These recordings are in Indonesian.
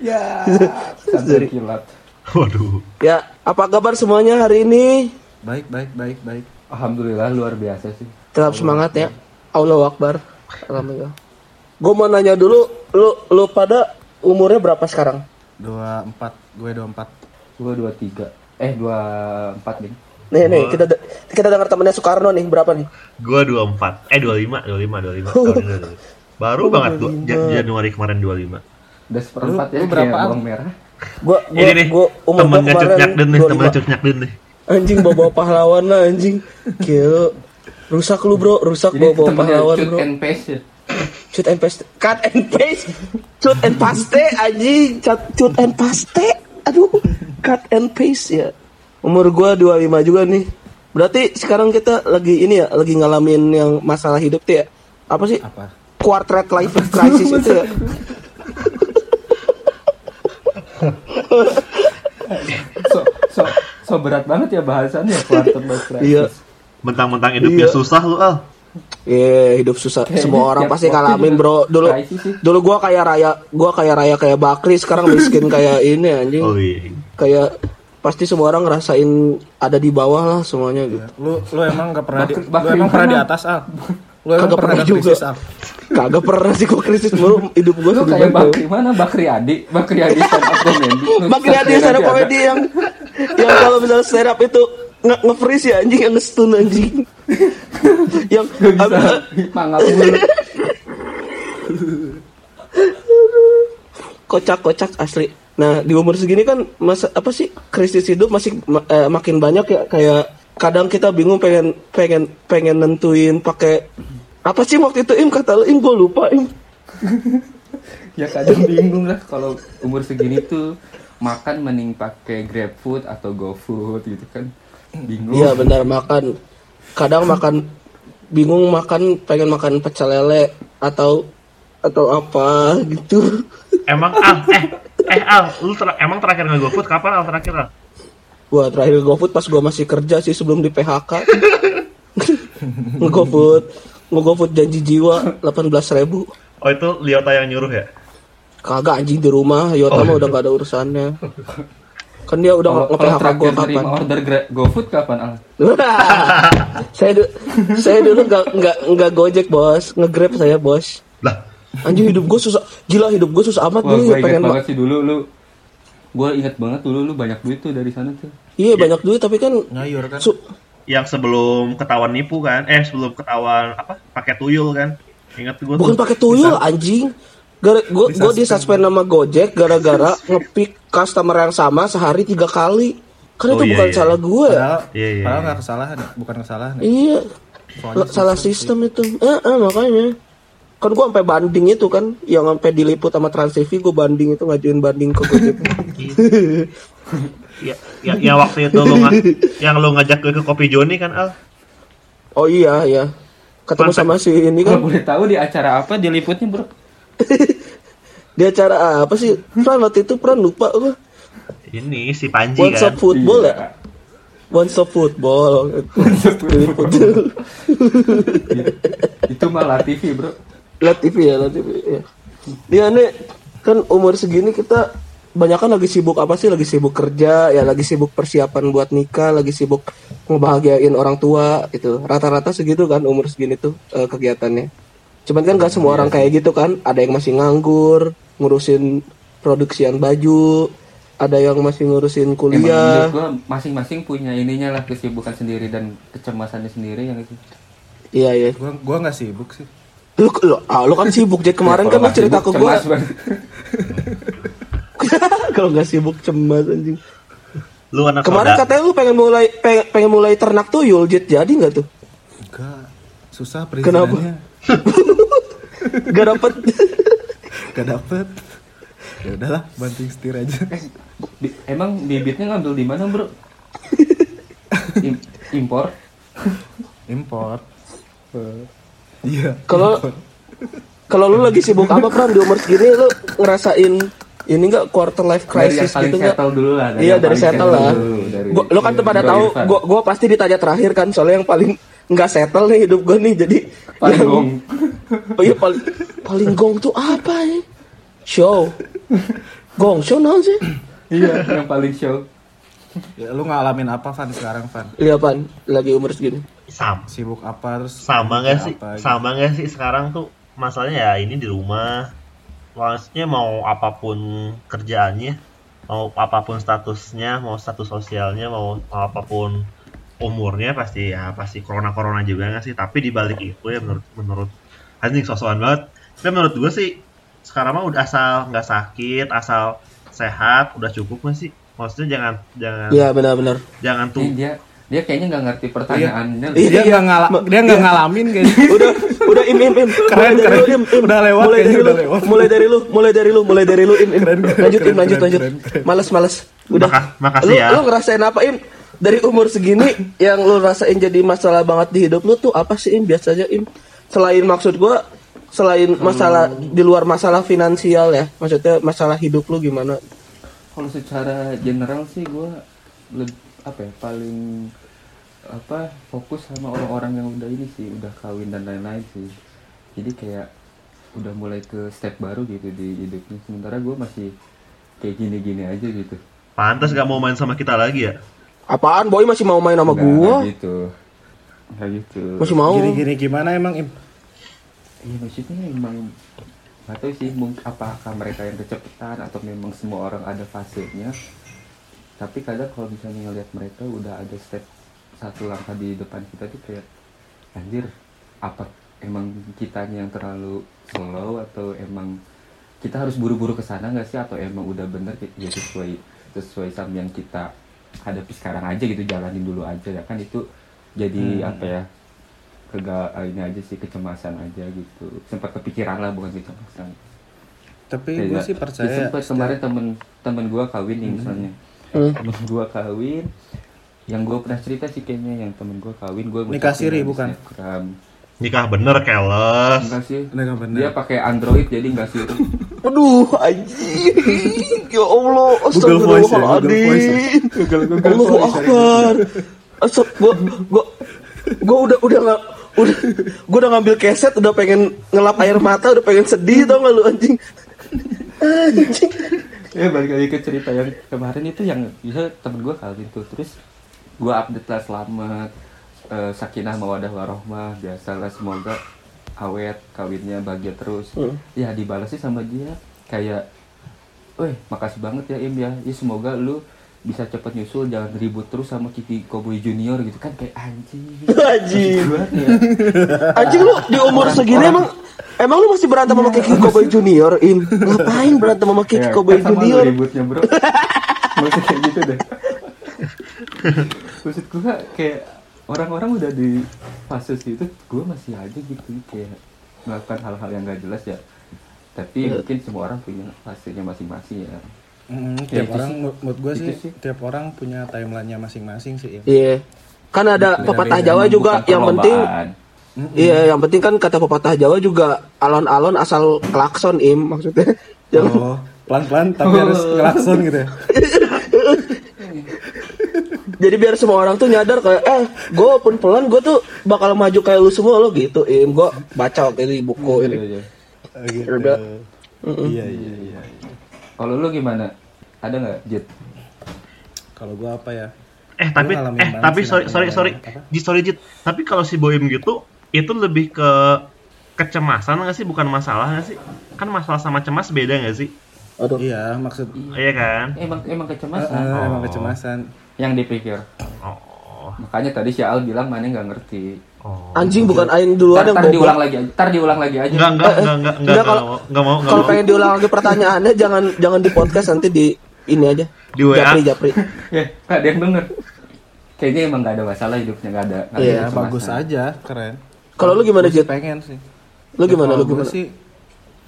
Ya. Sampai kilat. Waduh. Ya apa kabar semuanya hari ini Baik, baik, baik, baik. Alhamdulillah luar biasa sih. Tetap semangat ya Allah Akbar Alhamdulillah Gue mau nanya dulu Lu, lu pada umurnya berapa sekarang? 24, gue 24. Gua dua tiga. Eh dua empat nih. Nih nih kita de- kita dengar temennya Soekarno nih berapa nih? Gua 24. Eh 25, 25, 25. Tahun ini 25. Baru banget Januari kemarin 25. Udah seperempat ya berapaan? bawang merah. Gua gua Ini nih, gua umur gua temennya Cut kemarin Nyakden nih, 25. temennya Cut Nyakden nih. Anjing bawa pahlawan lah anjing. Gila. Rusak lu bro, rusak Jadi bawa bawa temennya pahlawan cut bro. and paste ya. Cut and paste, cut and paste, cut and paste anjing, cut, cut and paste. Aduh, cut and paste ya. Umur gua 25 juga nih. Berarti sekarang kita lagi ini ya, lagi ngalamin yang masalah hidup tuh ya. Apa sih? Apa? Quartet life crisis itu ya. So, so, so berat banget ya bahasannya quarter life crisis. Iya. Mentang-mentang hidupnya Iya. susah lu, Al. Iya, hidup susah. Kayaknya Semua orang pasti ngalamin, Bro. Dulu dulu gua kayak raya, gua kayak raya kayak Bakri, sekarang miskin kayak ini anjing. Oh iya. Kayak pasti semua orang ngerasain ada di bawah lah semuanya gitu. Lu lu emang gak pernah di, Bakri- lu Bakri emang pernah di atas, Al? Lu emang Kagak pernah pernah ada juga. krisis, Al? Kagak pernah sih gua krisis bro, hidup gua Lu kayak. Bakri mana? Bakri Adi, Bakri Adi stand up comedy. Bakri Adi stand up ada. comedy yang yang kalau misalnya stand up itu nge nge-freeze ya anjing yang nge-stun anjing. yang Gak bisa mangap mulu. kocak-kocak asli. Nah di umur segini kan masa apa sih krisis hidup masih ma- eh, makin banyak ya kayak kadang kita bingung pengen pengen pengen nentuin pakai apa sih waktu itu im kata lu im gue lupa im ya kadang bingung lah kalau umur segini tuh makan mending pakai GrabFood atau GoFood gitu kan. Bingung. iya benar makan kadang makan bingung makan pengen makan pecel lele atau atau apa gitu Emang Al, eh eh Al, lu ter- emang terakhir nge GoFood kapan Al terakhir Al? Gua terakhir GoFood pas gua masih kerja sih sebelum di PHK. Nge-GoFood, nge-GoFood janji jiwa 18.000 ribu. Oh itu Liota yang nyuruh ya? Kagak anjing di rumah, Yota mah udah gak ada urusannya. Kan dia udah Kalau kalau nge-PHK gua terakhir kapan. terima order GoFood kapan Al? saya du- saya dulu nggak nggak nggak gojek bos, nge-grab saya bos. Lah, Anjing hidup gue susah, gila hidup gue susah amat Wah, dulu gue ya pengen banget sih dulu lu Gue inget banget dulu lu banyak duit tuh dari sana tuh Iya banyak duit tapi kan Ngayur kan? su- yang sebelum ketahuan nipu kan? Eh sebelum ketahuan apa? Pakai tuyul kan? Ingat gue Bukan pakai tuyul anjing. Gara gue gue di suspend nama Gojek gara-gara ngepick customer yang sama sehari tiga kali. Kan Oh, itu iya, bukan iya. salah gue ya. Padahal, Iya, iya, padahal nggak kesalahan ya, bukan kesalahan ya. Iya. Soalnya salah sistem itu. Eh, eh, makanya. Kan gue sampai banding itu kan, yang sampai diliput sama Trans TV, gue banding itu ngajuin banding ke Gojek. ya, ya, yang waktu itu lu nga- yang lu ngajak gue ke Kopi Joni kan Al? oh iya ya. Ketemu Mantap. sama si ini Kalau kan. boleh tahu di acara apa diliputnya bro? Di acara apa sih? Pran waktu itu Pran lupa gue. Ini si Panji One Stop kan? Football Iya. ya? One Stop Football. Diliput. Itu malah TV bro Lihat TV ya, lihat TV. Ya. Dia nih kan umur segini kita banyak kan lagi sibuk apa sih? Lagi sibuk kerja, ya lagi sibuk persiapan buat nikah, lagi sibuk ngebahagiain orang tua gitu. Rata-rata segitu kan umur segini tuh eh, kegiatannya. Cuman kan gak semua orang kayak gitu kan. Ada yang masih nganggur, ngurusin produksian baju, ada yang masih ngurusin kuliah. masing-masing punya ininya lah kesibukan sendiri dan kecemasannya sendiri yang itu Iya iya. Gua gua nggak sibuk sih. Lu, lu, ah, lu kan sibuk Jack kemarin Ya, kan lu cerita sibuk, ke banget. kalau nggak sibuk cemas anjing. Lu anak Kemarin soda. katanya lu pengen mulai pengen, pengen mulai ternak tuyul Jet jadi nggak tuh? Enggak. Susah Kenapa? perizinannya. Gak dapet Gak dapet. ya udahlah banting setir aja Di- emang bibitnya ngambil di mana bro? Im- impor? import iya Kalau kalau lu lagi sibuk apa Pran di umur segini lu ngerasain ini enggak quarter life Dari crisis paling gitu enggak? settle dulu lah. dari Iya dari settle lah. dari- Gua, lo kan dari pada tahu, gua, gua pasti ditanya terakhir kan, soalnya yang paling nggak settle nih hidup gua nih, jadi paling yang- gong. Oh iya paling paling gong tuh apa ya? Show. Gong show naon sih? Iya, yang paling show. ya, lu ngalamin apa Van sekarang Van Iya pan, lagi umur segini. Sam, sibuk apa terus sama nggak sih? apa gitu? Sama nggak sih sekarang tuh masalahnya ya ini di rumah. Maksudnya mau apa pun kerjaannya, mau apa pun statusnya, mau status sosialnya, mau, mau apa pun umurnya pasti ya pasti corona corona juga nggak sih? Tapi di balik itu ya menurut menurut anjing sosokan banget. Tapi menurut gue sih sekarang mah udah asal nggak sakit, asal sehat udah cukup nggak sih? Maksudnya jangan jangan Iya benar-benar. jangan tuh Ini dia dia kayaknya nggak ngerti pertanyaannya. Iya. dia nggak ngala- dia nggak ngalamin kayaknya Udah udah im im im. Keren, mulai dari keren. lu, im, im. Udah lewat, mulai dari udah lu, lewat. mulai dari lu, mulai dari lu, mulai dari lu im im. Keren, keren, lanjut im lanjut keren, lanjut. keren, keren. Males males. Udah. Maka- makasih lu, ya. Lu ngerasain apa im? Dari umur segini yang lu rasain jadi masalah banget di hidup lu tuh apa sih im biasanya im? Selain maksud gua selain masalah di luar masalah finansial ya, maksudnya masalah hidup lu gimana? Kalau secara general sih gue apa ya paling apa fokus sama orang-orang yang udah ini sih udah kawin dan lain-lain sih. Jadi kayak udah mulai ke step baru gitu di hidupnya. Sementara gue masih kayak gini-gini aja gitu. pantas gak mau main sama kita lagi ya. Apaan boy masih mau main sama gua? gitu. Nggak gitu. Masih mau. gini-gini gimana emang im Iya maksudnya emang nggak tahu sih mungkin apakah mereka yang kecepatan atau memang semua orang ada fasenya tapi kadang kalau misalnya ngelihat mereka udah ada step satu langkah di depan kita tuh kayak anjir apa emang kitanya yang terlalu slow atau emang kita harus buru-buru ke sana nggak sih? Atau emang udah bener ya sesuai sesuai sama yang kita hadapi sekarang aja gitu jalanin dulu aja ya kan? Itu jadi apa ya kegal ini aja sih kecemasan aja gitu. Sempat kepikiran lah bukan kecemasan. Tapi gue sih ya percaya sempet kemarin temen temen gue kawin nih misalnya. Hmm. temen gue kawin yang gue pernah cerita sih kayaknya yang temen gue kawin gue Nikah siri, bukan? Nikah bener keles. enggak sih Enggak bener. dia pakai android jadi enggak siri Aduh, anjing. Ya Allah, Google Voice ya, Google astagfirullahaladzim. Google Allahu Akbar. Asap, gua, gua, gua udah, udah nggak, udah, gua udah ngambil keset, udah pengen ngelap air mata, udah pengen sedih, tau gak lu anjing? Anjing. ya balik lagi ke cerita yang kemarin itu yang bisa temen gue kawin tuh terus gue update lah selamat eh, sakinah mawadah warohmah biasalah semoga awet kawinnya bahagia terus Hmm. ya dibalasnya sama dia kayak Weh, makasih banget ya Im ya. Ya semoga lu bisa cepet nyusul jangan ribut terus sama Kiki Cowboy Junior gitu kan kayak anjing. Anjing. Ya. Anjing lu di umur segini emang, emang lu masih berantem sama Kiki Cowboy Junior, Im? Ngapain berantem sama Kiki Ya, kan Junior? ributnya bro. Maksud kayak gitu deh. Maksud gua kayak orang-orang udah di fase situ, gua masih aja gitu kayak melakukan hal-hal yang gak jelas ya. Tapi Iya. mungkin semua orang punya fasenya masing-masing ya. Mm, Ya, tiap itu orang sih. menurut- gue Itu sih, sih. tiap orang punya timelinenya masing-masing sih. Iya. Kan ada pepatah Jawa juga yang penting perlombaan. Iya, yang penting kan kata pepatah Jawa juga alon-alon asal klakson im maksudnya. Jangan Oh, pelan-pelan tapi harus ngelakson gitu ya. jadi biar semua orang tuh nyadar kayak eh gue pun pelan gue tuh bakal maju kayak lu semua lo gitu im gue baca waktu itu di buku ini. Iya, iya. Oh, gitu. Udah. Iya, iya, iya. Kalau lu gimana? Ada nggak Jet? Kalau gue apa ya? Eh tapi eh tapi sorry sorry sorry. Jit sorry Jit. Tapi kalau si Boim gitu itu lebih ke kecemasan nggak sih bukan masalah nggak sih? Kan masalah sama cemas beda nggak sih? Aduh. Iya, maksud Iya kan? Emang emang Eh, kecemasan eh, emang Oh. kecemasan. yang dipikir. Oh. Makanya tadi si Al bilang mana nggak ngerti. Oh. Anjing bukan aing duluan yang bobo. diulang lagi aja. Tar diulang lagi aja. Enggak enggak enggak enggak enggak Enggak, kalau- enggak mau enggak mau enggak Kalau pengen diulang lagi pertanyaannya jangan jangan di podcast nanti di ini aja. Di WA. Japri japri. ya, nggak ada yang denger. Kayaknya emang nggak ada masalah hidupnya nggak ada. Iya, Ya, bagus aja, keren. Kalau lu gimana Jet? Pengen sih. Lu gimana lu gimana? sih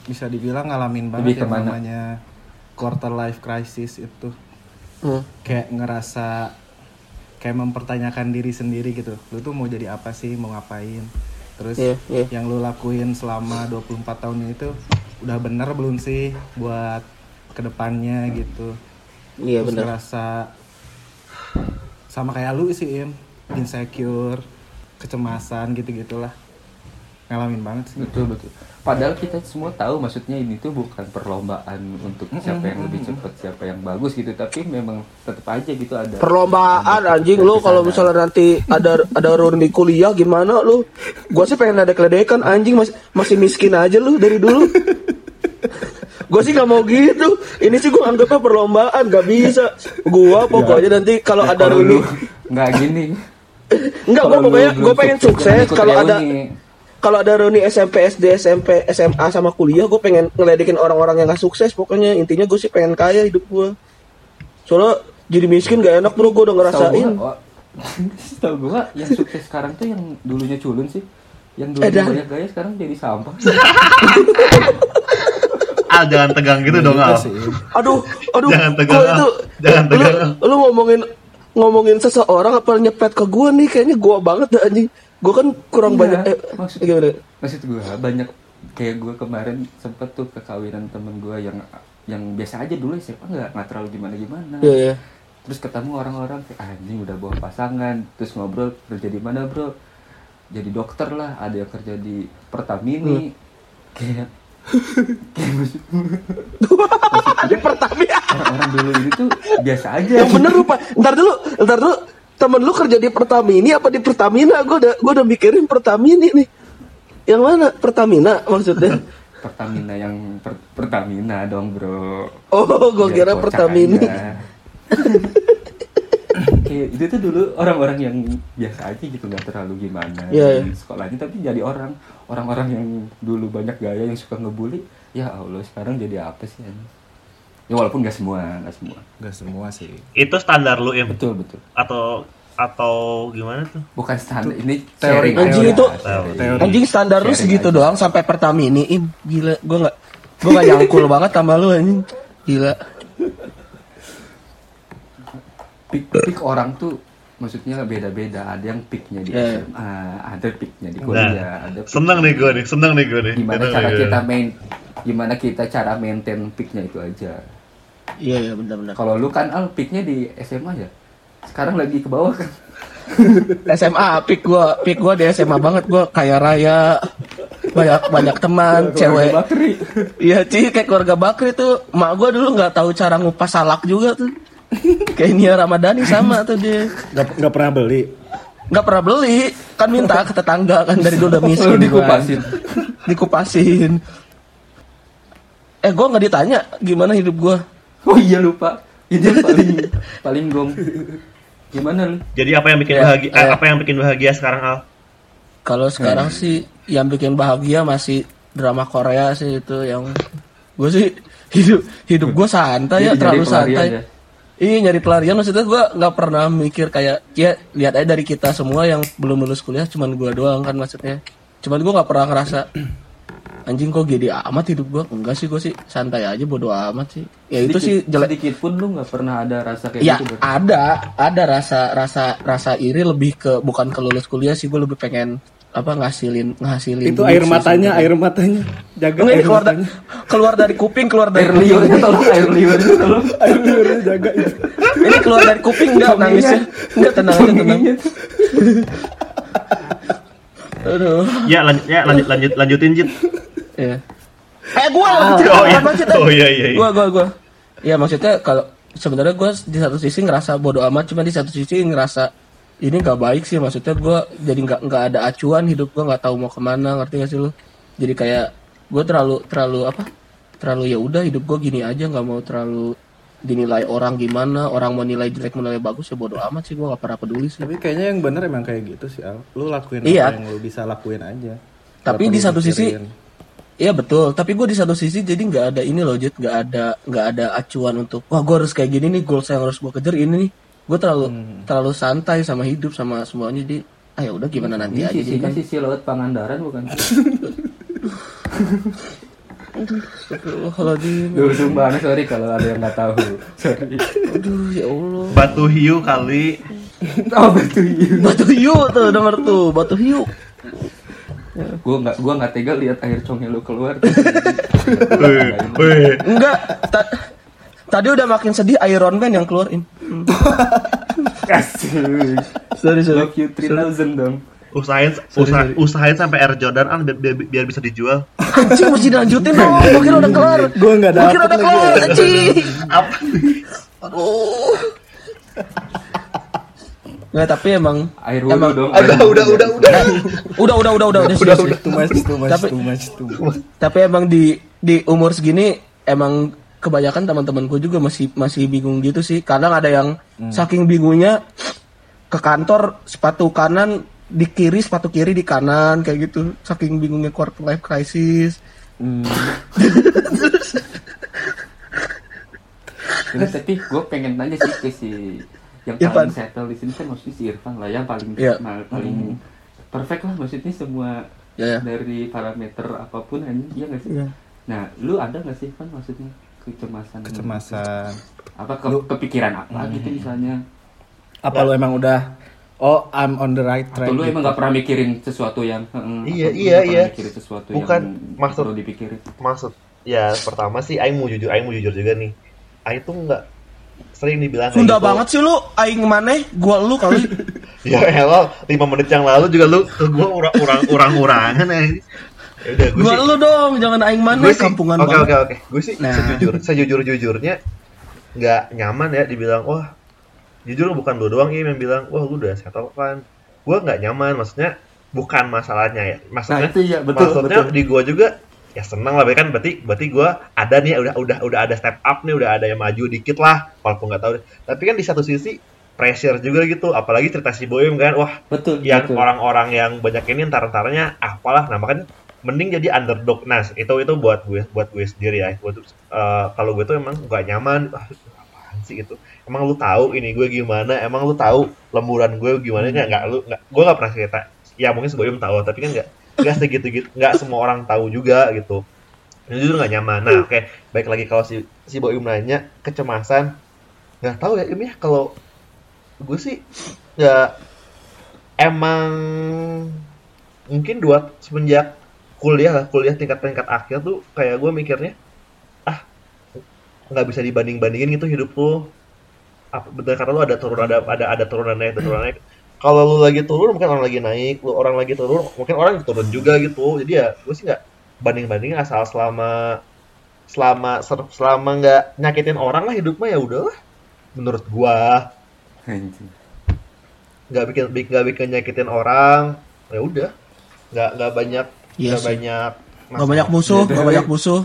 bisa dibilang ngalamin Lebih banget yang ke mana? namanya quarter life crisis itu Hmm. kayak ngerasa kayak mempertanyakan diri sendiri gitu lu tuh mau jadi apa sih mau ngapain terus Iya, iya. yang lu lakuin selama 24 tahun ini tuh udah bener belum sih buat ke depannya gitu Iya terus benar. ngerasa sama kayak lu sih Im insecure kecemasan gitu gitulah ngalamin banget sih betul betul padahal kita semua tahu maksudnya ini tuh bukan perlombaan untuk siapa yang lebih cepat siapa yang bagus gitu tapi memang tetap aja gitu ada Perlombaan anjing lu kalau misalnya nanti ada ada reuni kuliah gimana lu? Gua sih pengen ada keledekan anjing masih masih miskin aja lu dari dulu. Gua sih nggak mau gitu. Ini sih gua anggapnya perlombaan, gak bisa. Gua pokoknya nanti kalau Ya, ada lu nggak gini Enggak, lu pokoknya gua pengen sukses, kalau ada. Kalau ada reuni SMP, SD, SMP, SMA sama kuliah, gue pengen ngeledekin orang-orang yang gak sukses. Pokoknya intinya gue sih pengen kaya hidup gue. Soalnya jadi miskin gak enak bro, gue udah ngerasain. oh, tahu gua yang sukses sekarang tuh yang dulunya culun sih yang dulunya Edan. banyak gaya sekarang jadi sampah Al jangan tegang gitu dong Gitu Al. Aduh, aduh. Jangan tegang, ah. itu, Jangan lu, tegang, Lu, ngomongin ngomongin seseorang apa nyepet ke gue nih kayaknya gue banget dah anjing. Gue kan kurang Iya, banyak eh, maksud- gimana? maksud gua banyak kayak gua kemarin sempet tuh kekawinan temen gua yang yang biasa aja dulu siapa nggak nggak terlalu gimana gimana Iya, iya. terus ketemu orang-orang kayak "Ah, anjing udah bawa pasangan terus ngobrol kerja di mana bro jadi dokter lah ada yang kerja di Pertamini Hmm. kayak kayak maksud Di Pertamina. orang-orang dulu ini tuh biasa aja Yang bener lupa. Ntar dulu, ntar dulu. Temen lu kerja di Pertamini apa di Pertamina? Gue udah gue udah mikirin Pertamini nih. Yang mana? Pertamina maksudnya? Pertamina yang per- Pertamina dong bro Oh, gue kira aja. kayak itu tuh dulu orang-orang yang biasa aja gitu nggak terlalu gimana Iya, di sekolahnya tapi jadi orang orang-orang yang dulu banyak gaya yang suka ngebully ya allah sekarang jadi apa sih? Ya walaupun nggak semua nggak semua Gak semua sih. Itu standar lu Im betul betul atau atau gimana tuh? bukan standar ini teori. Anjing itu teori. Anjing standar lu segitu aja. doang sampai Pertamini im gila gue nggak gue nggak nyangkul banget sama lu anjing gila Peak, peak orang tuh maksudnya beda-beda ada yang peaknya di Iya. SMA ada peaknya di Nah, kuliah ada peak- seneng nih gue nih, seneng nih gue nih. gimana Seneng cara nih gue. kita main gimana kita cara maintain peaknya itu aja iya iya benar-benar kalau lu kan al peaknya di SMA ya sekarang lagi ke bawah kan SMA pik gue pik gue di SMA banget gue kaya raya banyak banyak teman cewek Bakri. iya sih kayak keluarga Bakri tuh mak gue dulu nggak tahu cara ngupas salak juga tuh kayak Nia Ramadhani sama tuh dia Gak, gak pernah beli. nggak pernah beli kan minta ke tetangga kan dari dulu udah miskin gua. dikupasin. dikupasin eh gue nggak ditanya gimana hidup gue oh iya lupa itu yang paling paling gong gimana lu Jadi apa yang bikin Ya, bahagia? eh, ya. Apa yang bikin bahagia sekarang Al? Kalau sekarang Hmm. sih yang bikin bahagia masih drama Korea sih itu yang gue sih hidup hidup gue santai ya terlalu santai. ya? Iya nyari pelarian maksudnya gue nggak pernah mikir kayak ya lihat aja dari kita semua yang belum lulus kuliah cuman gue doang kan maksudnya. Cuman gue nggak pernah ngerasa anjing kok gede amat hidup gue enggak sih gue sih santai aja bodo amat sih. Ya itu sih jelek. sedikit pun lu nggak pernah ada rasa kayak Ya gitu berarti. ada, ada rasa rasa rasa iri lebih ke bukan ke lulus kuliah sih gue lebih pengen apa ngasilin ngasilin Itu air matanya, air matanya. Jaga Enggak air keluar, da- matanya. keluar dari kuping keluar dari air liurnya tolong air liurnya tolong Air liurnya jaga itu. ini keluar dari kuping enggak nangisnya enggak tenang aja tenang aduh Ya lanjut ya lanjut lanjut lanjutin Jit. ya eh gua Oh iya. Oh iya iya. iya. gua gua gua ya maksudnya kalau sebenarnya gua di satu sisi ngerasa bodoh amat cuma di satu sisi ngerasa ini nggak baik sih maksudnya gua jadi nggak nggak ada acuan hidup gua nggak tahu mau ke mana ngerti gak sih lu jadi kayak gua terlalu terlalu apa terlalu ya udah hidup gua gini aja nggak mau terlalu dinilai orang gimana orang mau nilai jelek menilai bagus ya bodoh amat sih gua nggak pernah peduli sih Tapi kayaknya yang bener emang kayak gitu sih Al. Lu lakuin Iya. apa yang lu bisa lakuin aja. Tapi di satu sisi. Iya betul, tapi gue di satu sisi jadi nggak ada ini loh, Jet, nggak ada nggak ada acuan untuk wah gue harus kayak gini nih goals yang harus gue kejar ini nih. Gue terlalu terlalu santai sama hidup sama semuanya di ah ya udah gimana nanti ini aja jadi sisinya kan. sisi laut Pangandaran bukan Astagfirullahaladzim. Duh, sumpah, sorry kalau ada yang nggak tahu. Sorry. Aduh, ya Allah. Batu hiu kali. Oh, betul. Batu hiu tuh denger tuh, batu hiu. Gua nggak gua nggak tega lihat air congnya lu keluar. Enggak, tadi udah makin sedih Iron Man yang keluarin. Kasih. Sorry, sorry. Love you 3000 dong. Usahain usaha, usahain sampai Air Jordan an biar, biar, biar bisa dijual. Anjing mesti dilanjutin dong. Gua kira udah kelar. Gua nggak Gua kira dapet udah kelar, anjing. Apa? Aduh. Nggak, tapi emang Air wudhu Emang- dong. Udah, udah, udah, udah. udah udah udah udah udah Udah, udah. sih. Too much, too much, Tapi- too much, too much. Tapi emang di di umur segini emang kebanyakan teman-temanku juga masih masih bingung gitu sih. Kadang ada yang saking bingungnya ke kantor sepatu kanan di kiri sepatu kiri di kanan kayak gitu. Saking bingungnya quarter life crisis. Hmm. Enggak, tapi gue pengen tanya sih ke si yang Irfan. paling settle di sini kan maksudnya si Irfan lah yang paling mal- paling perfect lah maksudnya semua Ya, ya. dari parameter apa pun aja iya nggak sih? Iya. Nah, lu ada nggak sih Irfan maksudnya kecemasan? Kecemasan. Apa ke- kepikiran apa gitu misalnya? Apa lu emang udah oh I'm on the right track. Atau lu gitu. emang nggak pernah mikirin sesuatu yang heeh, Iya, lu iya, iya. mikirin sesuatu Bukan, yang maksud- perlu dipikirin. Maksud ya pertama sih Aing mau jujur, Aing mau jujur juga nih. Aing tuh nggak sering dibilang Sunda gitu. banget sih lu aing maneh gua lu kali. Ya elah, 5 menit yang lalu juga lu ke gua urang urang urang urangan ya. Udah gue gua sih. lu dong, jangan aing gue sih kampungan oke banget. oke oke gue sih Nah. sejujur sejujur jujurnya nggak nyaman ya dibilang wah jujur bukan lu doang yang bilang wah lu udah settle kan gue nggak nyaman maksudnya bukan masalahnya ya maksudnya Nah, itu ya, betul, maksudnya betul. di gue juga ya senang lah kan berarti berarti gue ada nih udah udah udah ada step up nih udah ada yang maju dikit lah walaupun nggak tahu tapi kan di satu sisi pressure juga gitu apalagi cerita si Boyem kan wah Betul. yang orang-orang yang banyak ini ntar-ntarnya apalah nah makanya mending jadi underdog nah itu itu buat gue buat gue sendiri ya. Buat eh, kalau gue tuh emang gak nyaman ah, apaan sih gitu? Emang lu tahu ini gue gimana? Emang lu tahu lemburan gue gimana? Nggak nggak lu nggak gue nggak pernah cerita. Ya mungkin sebelum tahu tapi kan nggak nggak segitu gitu nggak semua orang tahu juga gitu. Ini jujur nggak nyaman. Nah oke baik lagi kalau si si Boyum nanya kecemasan. Nggak tahu ya ini ya kalau gue sih ya emang mungkin dua semenjak kuliah lah kuliah tingkat-tingkat akhir tuh kayak gue mikirnya ah nggak bisa dibanding bandingin gitu hidup lu. Apa bener kata lu ada turun ada ada ada turunan naik ada turunan naik kalau lu lagi turun mungkin orang lagi naik lu orang lagi turun mungkin orang turun juga gitu. Jadi ya gue sih nggak banding bandingin asal selama selama selama nggak nyakitin orang lah hidup mah ya udahlah menurut gua. Anjing. nggak bikin bik- nggak bikin nyakitin orang ya udah. Nggak nggak banyak Iya nggak sih. banyak Gak banyak musuh, gak banyak musuh.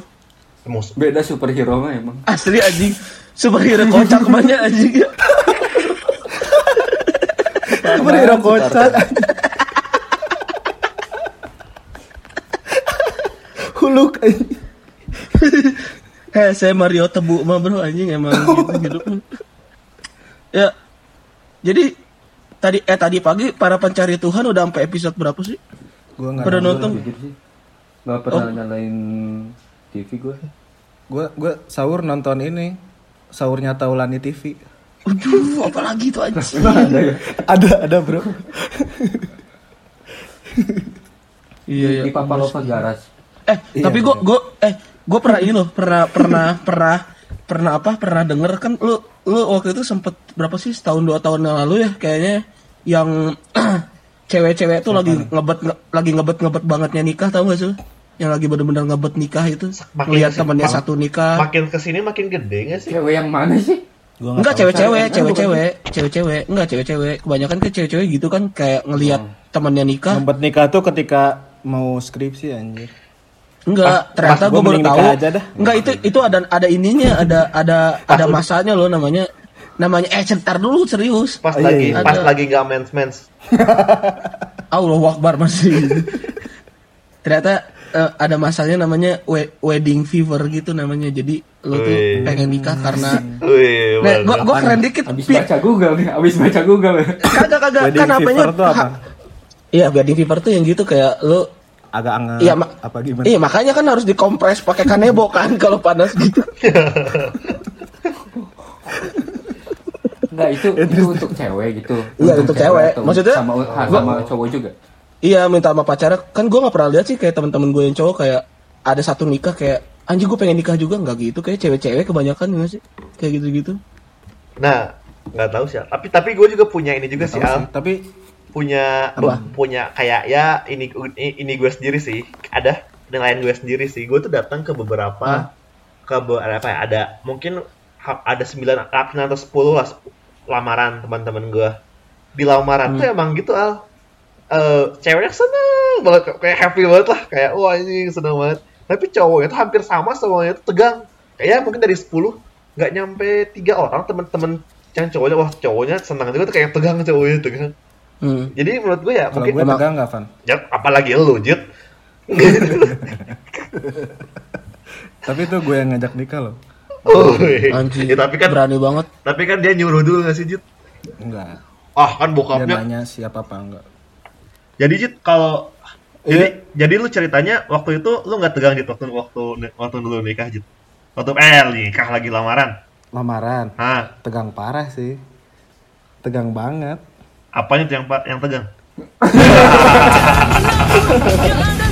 musuh Beda superhero mah emang. Asli anjing. Superhero kocak banyak anjing. Superhero kocak. Huluk anjing. Heh, saya Mario Tebu mah bro anjing emang gitu hidupnya. Ya. Jadi tadi eh tadi pagi para pencari Tuhan udah sampai episode berapa sih? Gua enggak Pada nonton. Jujur sih. Gak pernah nyalain TV gue. Gua gua sahur nonton ini. Sahurnya Taulani TV. Aduh, apalagi tuh anjing. ada ya? Ada ada, Bro. Iya Di Papa Lova Garas. Eh, tapi gue gue eh gue pernah ini loh, pernah pernah pernah pernah apa? Pernah denger kan lu lu waktu itu sempet berapa sih setahun dua tahun yang lalu ya kayaknya yang cewek-cewek tuh lagi ngebet nge- lagi ngebet ngebet bangetnya nikah tahu gak sih? Yang lagi bener-bener ngebet nikah itu Makin lihat kesini- temannya mak- satu nikah. makin ke sini makin gede nggak sih Cewek yang mana sih? Gua Enggak cewek-cewek, Bukan. cewek-cewek, cewek-cewek, enggak cewek-cewek. Kebanyakan kan cewek-cewek gitu kan kayak ngelihat temannya nikah. Ngebet nikah tuh ketika mau skripsi anjir. Enggak, ternyata pas gue gua baru tahu. aja dah. Enggak itu itu ada ada ininya, ada ada ada masanya loh namanya namanya eh sebentar dulu serius. pas Oh, iya, lagi iya. pas Ada. lagi nggak mens mens Allah Akbar masih. ternyata eh, ada masanya namanya we- wedding fever gitu namanya. Jadi lo tuh Wih. pengen nikah karena Wih, Nah, gua, gua keren dikit. Abis baca Google nih, abis baca Google. Kagak kagak Wedding kan apanya? Iya, wedding fever tuh yang gitu kayak lo agak anget Iya, apa gimana? Iya makanya kan harus dikompres pakai kanebo kan kalau panas gitu. Enggak itu itu untuk cewek gitu. Iya, untuk cewek. atau Maksudnya, sama sama cowok juga. Iya minta sama pacarnya kan gue nggak pernah lihat sih kayak teman-teman gue yang cowok kayak ada satu nikah kayak anjing gue pengen nikah juga nggak gitu kayak cewek-cewek kebanyakan ya nggak sih kayak gitu-gitu. Nah, nggak tahu sih. Tapi tapi gue juga punya ini juga sih, Tahu Al. sih, tapi Punya Apa? punya kayak ya ini ini gue sendiri sih. Ada penilaian gue sendiri sih. Gue tuh datang ke beberapa ke be- ada apa ya? Ada mungkin ada 9 atau 10 lah lamaran teman-teman gue. Di lamaran tuh emang gitu, Al. eh ceweknya seneng banget kayak happy banget lah kayak wah ini seneng banget tapi cowoknya tuh hampir sama semuanya tuh tegang kayak mungkin dari 10 nggak nyampe tiga orang temen-temen yang cowoknya wah cowoknya senang juga tuh kayak tegang cowoknya tegang Hmm. jadi menurut gue ya kalau mungkin gue emang- tegang nggak Van? Jat, apalagi lu Jit Tapi itu gue yang ngajak nikah loh. Oh, Anjing. ya, tapi kan berani banget. tapi kan dia nyuruh dulu nggak sih Jit Enggak. ah kan Dia bokapnya nanya siapa apa enggak. jadi Jit kalau Iya. jadi jadi lu ceritanya waktu itu lu nggak tegang Jit waktu waktu waktu dulu nikah Jit waktu eh nikah lagi lamaran Lamaran, ah tegang parah sih. Tegang banget. apanya tuh yang yang tegang